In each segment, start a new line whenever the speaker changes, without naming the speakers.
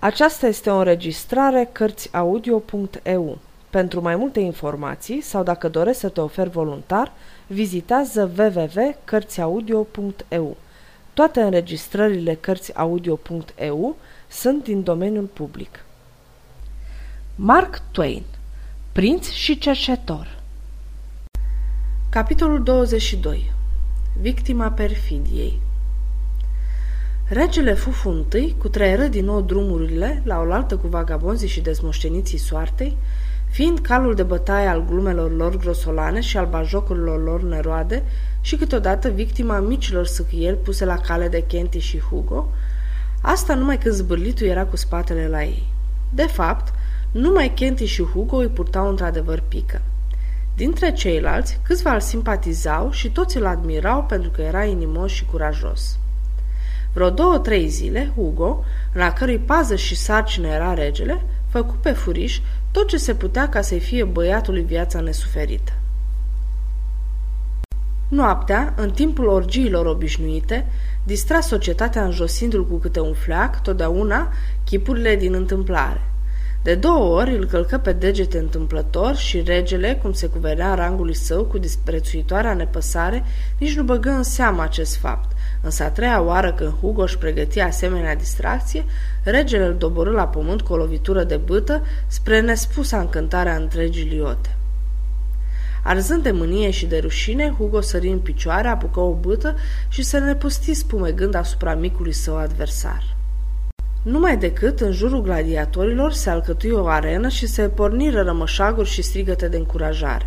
Aceasta este o înregistrare Cărțiaudio.eu. Pentru mai multe informații sau dacă dorești să te oferi voluntar, vizitează www.cărțiaudio.eu. Toate înregistrările Cărțiaudio.eu sunt din domeniul public. Mark Twain Prinț și cercetor Capitolul 22 Victima perfidiei Regele Fufu I cutreieră din nou drumurile la oaltă cu vagabonzii și dezmoșteniții soartei, fiind calul de bătaie al glumelor lor grosolane și al bajocurilor lor neroade și câteodată victima micilor săcâieli puse la cale de Kenty și Hugo, asta numai când zbârlitul era cu spatele la ei. De fapt, numai Kenty și Hugo îi purtau într-adevăr pică. Dintre ceilalți, câțiva îl simpatizau și toți îl admirau pentru că era inimos și curajos. Vreo două-trei zile, Hugo, la cărui pază și sarcină era regele, făcu pe furiș tot ce se putea ca să-i fie băiatului viața nesuferită. Noaptea, în timpul orgiilor obișnuite, distra societatea înjosindu-l cu câte un fleac, totdeauna, chipurile din întâmplare. De două ori îl călcă pe degete întâmplător și regele, cum se cuvenea rangului său cu disprețuitoarea nepăsare, nici nu băgă în seamă acest fapt, Însă a treia oară când Hugo își pregătia asemenea distracție, regele îl doborâ la pământ cu o lovitură de bâtă spre nespusa încântarea întregii liote. Arzând de mânie și de rușine, Hugo sări în picioare, apucă o bâtă și se nepusti spumegând asupra micului său adversar. Numai decât, în jurul gladiatorilor se alcătui o arenă și se porniră rămășaguri și strigăte de încurajare.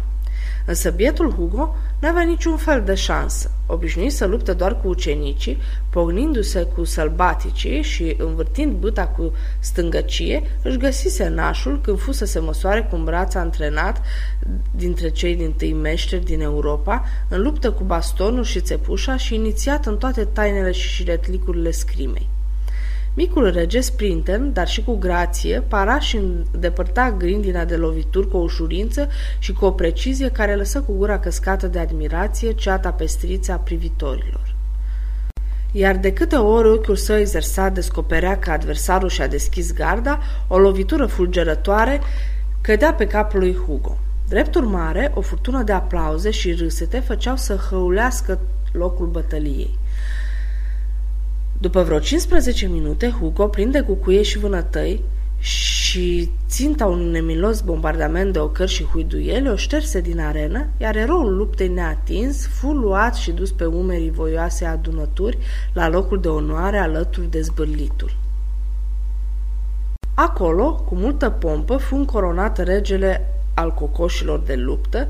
Însă bietul Hugo n-avea niciun fel de șansă. Obișnuit să lupte doar cu ucenicii, pognindu-se cu sălbaticii și învârtind băta cu stângăcie, își găsise nașul când fu să se măsoare cu un braț antrenat dintre cei din tâi meșteri din Europa, în luptă cu bastonul și țepușa și inițiat în toate tainele și șiretlicurile scrimei. Micul rege, sprinten, dar și cu grație, para și îndepărta grindina de lovituri cu o ușurință și cu o precizie care lăsă cu gura căscată de admirație ceata pestriță a privitorilor. Iar de câte ori ochiul său exersat descoperea că adversarul și-a deschis garda, o lovitură fulgerătoare cădea pe capul lui Hugo. Drept urmare, o furtună de aplauze și râsete făceau să hăulească locul bătăliei. După vreo 15 minute, Hugo prinde cu cuie și vânătăi și ținta un nemilos bombardament de ocări și huiduiele o șterse din arenă, iar eroul luptei neatins fu luat și dus pe umerii voioase adunături la locul de onoare alături de zbârlitul. Acolo, cu multă pompă, fu încoronat regele al cocoșilor de luptă,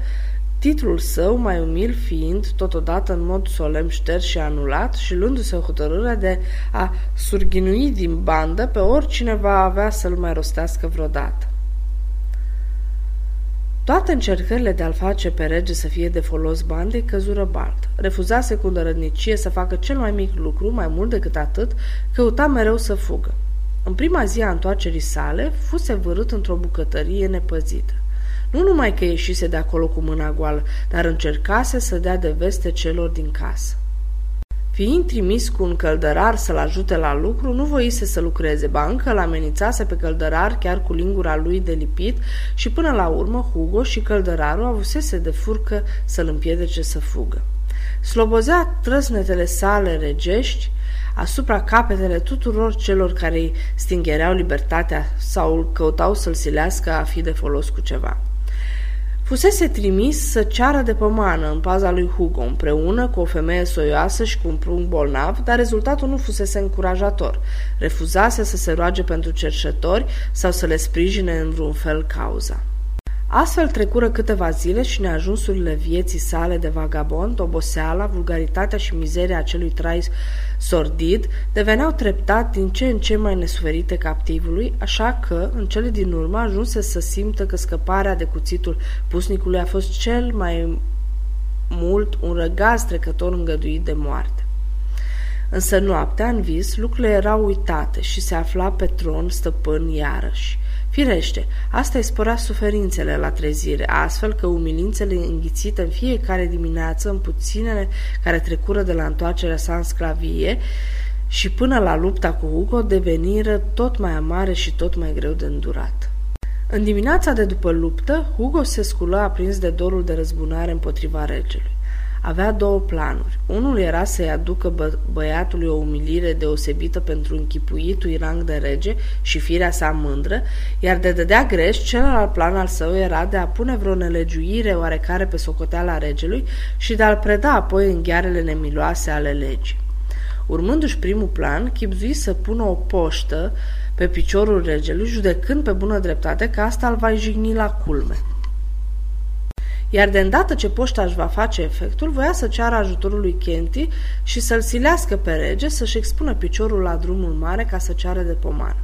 titlul său mai umil fiind, totodată în mod solemn șters și anulat și luându-se hotărârea de a surghinui din bandă pe oricine va avea să-l mai rostească vreodată. Toate încercările de a-l face pe rege să fie de folos bandei căzură balt. Refuzase cu îndărădnicie să facă cel mai mic lucru, mai mult decât atât, căuta mereu să fugă. În prima zi a întoarcerii sale, fuse vărât într-o bucătărie nepăzită. Nu numai că ieșise de acolo cu mâna goală, dar încercase să dea de veste celor din casă. Fiind trimis cu un căldărar să-l ajute la lucru, nu voise să lucreze, ba încă l-amenințase pe căldărar chiar cu lingura lui de lipit și până la urmă Hugo și căldărarul avusese de furcă să-l împiedece să fugă. Slobozea trăsnetele sale regești asupra capetele tuturor celor care îi stingereau libertatea sau căutau să-l silească a fi de folos cu ceva. Fusese trimis să ceară de pămană în paza lui Hugo, împreună cu o femeie soioasă și cu un prunc bolnav, dar rezultatul nu fusese încurajator. Refuzase să se roage pentru cerșetori sau să le sprijine în vreun fel cauza. Astfel trecură câteva zile și neajunsurile vieții sale de vagabond, oboseala, vulgaritatea și mizeria acelui trai sordid deveneau treptat din ce în ce mai nesuferite captivului, așa că, în cele din urmă, ajunse să simtă că scăparea de cuțitul pusnicului a fost cel mai mult un răgaz trecător îngăduit de moarte. Însă noaptea, în vis, lucrurile erau uitate și se afla pe tron stăpân iarăși. Firește, asta îi spărea suferințele la trezire, astfel că umilințele înghițite în fiecare dimineață în puținele care trecură de la întoarcerea sa în sclavie și până la lupta cu Hugo deveniră tot mai amare și tot mai greu de îndurat. În dimineața de după luptă, Hugo se sculă aprins de dorul de răzbunare împotriva regelui. Avea două planuri. Unul era să-i aducă bă- băiatului o umilire deosebită pentru închipuitul rang de rege și firea sa mândră, iar de dădea greș, celălalt plan al său era de a pune vreo nelegiuire oarecare pe socoteala regelui și de a-l preda apoi în ghearele nemiloase ale legii. Urmându-și primul plan, chipzui să pună o poștă pe piciorul regelui, judecând pe bună dreptate că asta îl va jigni la culme. Iar de îndată ce poșta își va face efectul, voia să ceară ajutorul lui Kenti și să-l silească pe rege să-și expună piciorul la drumul mare ca să ceară de pomană.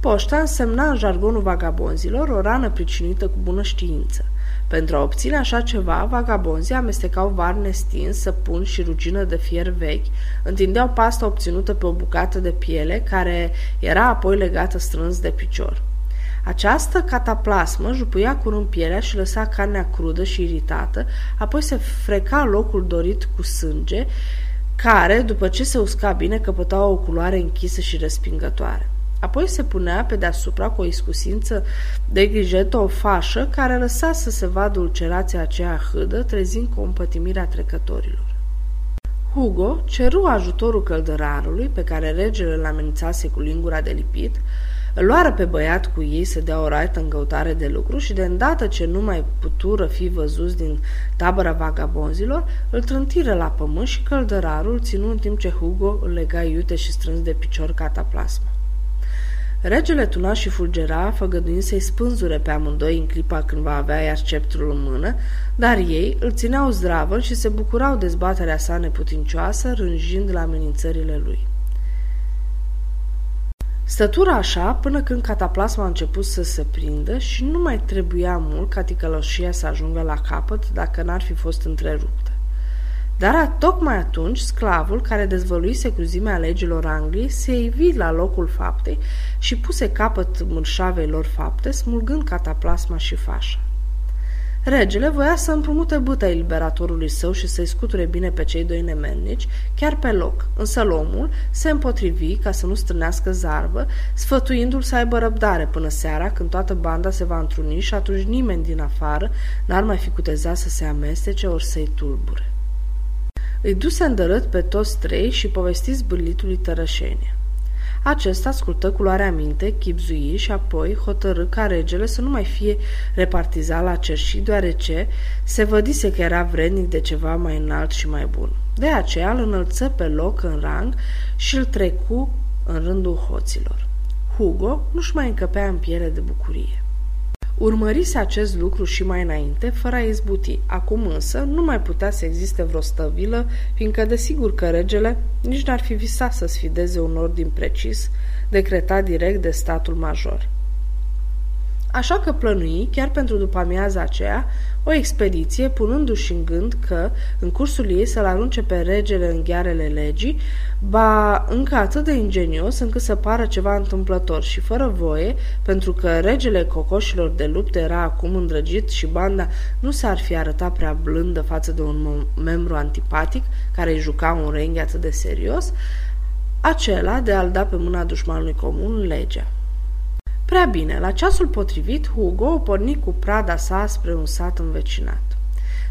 Poșta însemna în jargonul vagabonzilor o rană pricinuită cu bună știință. Pentru a obține așa ceva, vagabonzii amestecau varne stins, săpun și rugină de fier vechi, întindeau pasta obținută pe o bucată de piele, care era apoi legată strâns de picior. Această cataplasmă jupuia curând pielea și lăsa carnea crudă și iritată, apoi se freca locul dorit cu sânge, care, după ce se usca bine, căpăta o culoare închisă și respingătoare. Apoi se punea pe deasupra cu o iscusință de grijetă o fașă care lăsa să se vadă ulcerația aceea hâdă, trezind compătimirea trecătorilor. Hugo ceru ajutorul căldărarului, pe care regele îl amenințase cu lingura de lipit, îl luară pe băiat cu ei să dea o raită în căutare de lucru și de îndată ce nu mai putură fi văzuți din tabăra vagabonzilor, îl trântiră la pământ și căldărarul ținu în timp ce Hugo îl lega iute și strâns de picior cataplasmă. Regele tuna și fulgera, făgăduind să-i spânzure pe amândoi în clipa când va avea iar sceptrul în mână, dar ei îl țineau zdravă și se bucurau de zbaterea sa neputincioasă, rânjind la amenințările lui. Stătura așa până când cataplasma a început să se prindă și nu mai trebuia mult ca ticăloșia să ajungă la capăt dacă n-ar fi fost întreruptă. Dar tocmai atunci, sclavul care dezvăluise cruzimea legilor Angliei se ivi la locul faptei și puse capăt mărșavei lor fapte, smulgând cataplasma și fașa. Regele voia să împrumute bâta eliberatorului său și să-i scuture bine pe cei doi nemernici, chiar pe loc, însă lomul se împotrivi ca să nu strânească zarvă, sfătuindu-l să aibă răbdare până seara, când toată banda se va întruni și atunci nimeni din afară n-ar mai fi cutezat să se amestece ori să-i tulbure. Îi duse îndărât pe toți trei și povesti zbârlitului tărășenie. Acesta ascultă cu luarea minte, chipzui și apoi hotărâ ca regele să nu mai fie repartizat la cerși, deoarece se vădise că era vrednic de ceva mai înalt și mai bun. De aceea îl înălță pe loc în rang și îl trecu în rândul hoților. Hugo nu-și mai încăpea în piele de bucurie. Urmărise acest lucru și mai înainte, fără a izbuti. Acum însă nu mai putea să existe vreo stăvilă, fiindcă desigur că regele nici n-ar fi visat să sfideze un ordin precis, decretat direct de statul major. Așa că plănui, chiar pentru după amiaza aceea, o expediție, punându-și în gând că, în cursul ei, să-l arunce pe regele în ghearele legii, ba încă atât de ingenios încât să pară ceva întâmplător și fără voie, pentru că regele cocoșilor de luptă era acum îndrăgit și banda nu s-ar fi arătat prea blândă față de un membru antipatic care îi juca un renghi atât de serios, acela de a-l da pe mâna dușmanului comun legea. Prea bine, la ceasul potrivit, Hugo o porni cu prada sa spre un sat învecinat.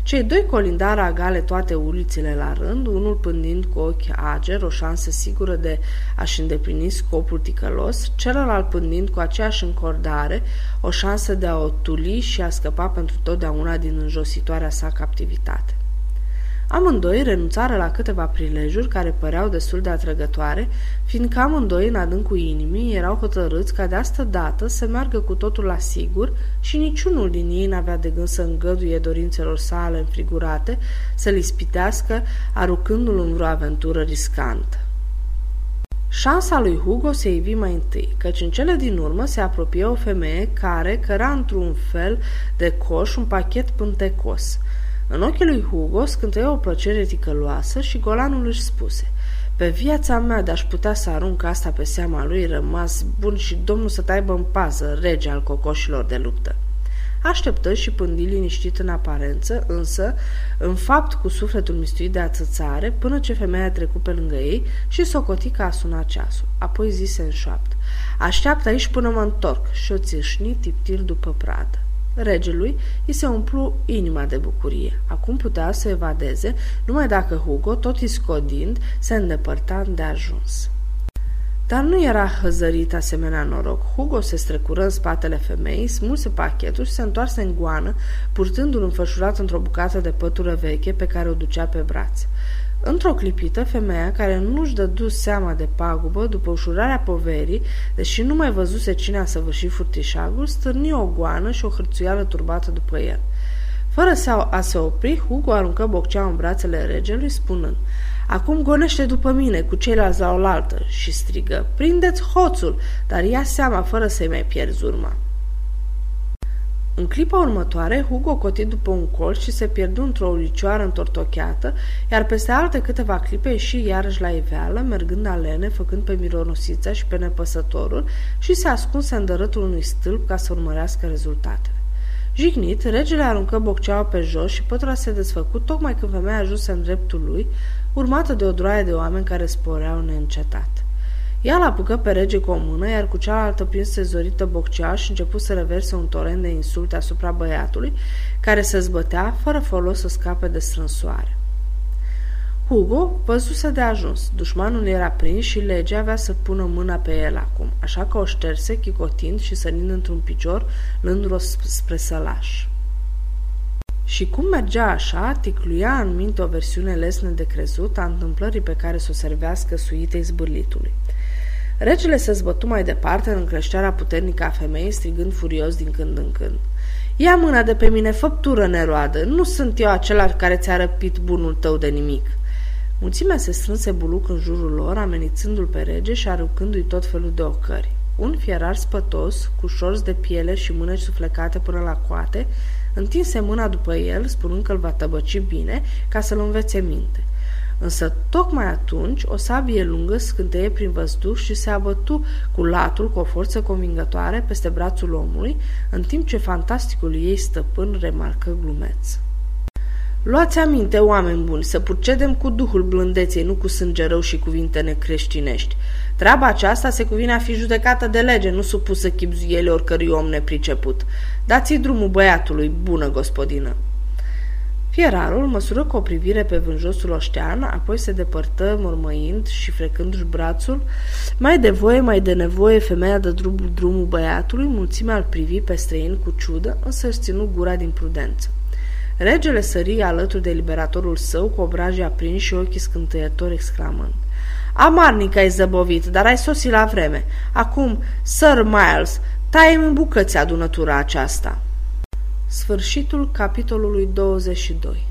Cei doi colindari agale toate ulițele la rând, unul pândind cu ochi ager, o șansă sigură de a-și îndeplini scopul ticălos, celălalt pândind cu aceeași încordare, o șansă de a o tuli și a scăpa pentru totdeauna din înjositoarea sa captivitate. Amândoi renunțară la câteva prilejuri care păreau destul de atrăgătoare, fiindcă amândoi, în adâncul inimii, erau hotărâți ca de asta dată să meargă cu totul la sigur și niciunul din ei n-avea de gând să îngăduie dorințelor sale înfrigurate să-l ispitească, arucându-l în vreo aventură riscantă. Șansa lui Hugo se ivi mai întâi, căci în cele din urmă se apropie o femeie care căra într-un fel de coș un pachet pântecos – în ochii lui Hugo scântăie o plăcere ticăloasă și golanul își spuse Pe viața mea de-aș putea să arunc asta pe seama lui rămas bun și domnul să taibă în pază, rege al cocoșilor de luptă. Așteptă și pândi liniștit în aparență, însă, în fapt cu sufletul mistuit de atâțare, până ce femeia a trecut pe lângă ei și socoti că a sunat ceasul. Apoi zise în șoaptă. Așteaptă aici până mă întorc și o țâșni tiptil după pradă. Regelui îi se umplu inima de bucurie. Acum putea să evadeze, numai dacă Hugo, tot iscodind, se îndepărta de ajuns. Dar nu era hăzărit asemenea noroc. Hugo se strecură în spatele femeii, smulse pachetul și se întoarse în goană, purtându-l înfășurat într-o bucată de pătură veche pe care o ducea pe braț. Într-o clipită, femeia, care nu-și dădu seama de pagubă după ușurarea poverii, deși nu mai văzuse cine a săvârșit furtișagul, stârni o goană și o hârțuială turbată după el. Fără să a se opri, Hugo aruncă boccea în brațele regelui, spunând Acum gonește după mine, cu ceilalți la oaltă, și strigă Prindeți hoțul, dar ia seama fără să-i mai pierzi urma. În clipa următoare, Hugo coti după un colț și se pierdu într-o ulicioară întortocheată, iar peste alte câteva clipe ieși iarăși la iveală, mergând alene, făcând pe mironosița și pe nepăsătorul și se ascunse în dărătul unui stâlp ca să urmărească rezultatele. Jignit, regele aruncă bocceaua pe jos și pătura se desfăcu tocmai când femeia ajunse în dreptul lui, urmată de o droaie de oameni care sporeau neîncetat. Ea l apucă pe rege cu o mână, iar cu cealaltă prinse zorită boccea și început să reverse un torent de insulte asupra băiatului, care se zbătea fără folos să scape de strânsoare. Hugo văzuse de ajuns. Dușmanul era prins și legea avea să pună mâna pe el acum, așa că o șterse, chicotind și sărind într-un picior, lându-o spre sălaș. Și cum mergea așa, ticluia în minte o versiune lesne de crezut a întâmplării pe care să o servească suitei zbârlitului. Regele se zbătu mai departe în creșterea puternică a femeii, strigând furios din când în când. Ia mâna de pe mine, făptură neroadă, nu sunt eu acela care ți-a răpit bunul tău de nimic. Mulțimea se strânse buluc în jurul lor, amenințându-l pe rege și aruncându-i tot felul de ocări. Un fierar spătos, cu șorți de piele și mâneci suflecate până la coate, întinse mâna după el, spunând că îl va tăbăci bine, ca să-l învețe minte. Însă tocmai atunci o sabie lungă scânteie prin văzduh și se abătu cu latul cu o forță convingătoare peste brațul omului, în timp ce fantasticul ei stăpân remarcă glumeț. Luați aminte, oameni buni, să procedem cu duhul blândeței, nu cu sânge rău și cuvinte necreștinești. Treaba aceasta se cuvine a fi judecată de lege, nu supusă chipzuiele oricărui om nepriceput. Dați-i drumul băiatului, bună gospodină. Fierarul măsură cu o privire pe vânjosul oștean, apoi se depărtă mormăind și frecându-și brațul. Mai de voie, mai de nevoie, femeia dă drumul, drumul băiatului, mulțimea îl privi pe străin cu ciudă, însă își ținu gura din prudență. Regele sări alături de liberatorul său cu obrajii aprinși și ochii scânteiători exclamând. Amarnic ai zăbovit, dar ai sosit la vreme. Acum, Sir Miles, taie în bucăți adunătura aceasta. Sfârșitul capitolului 22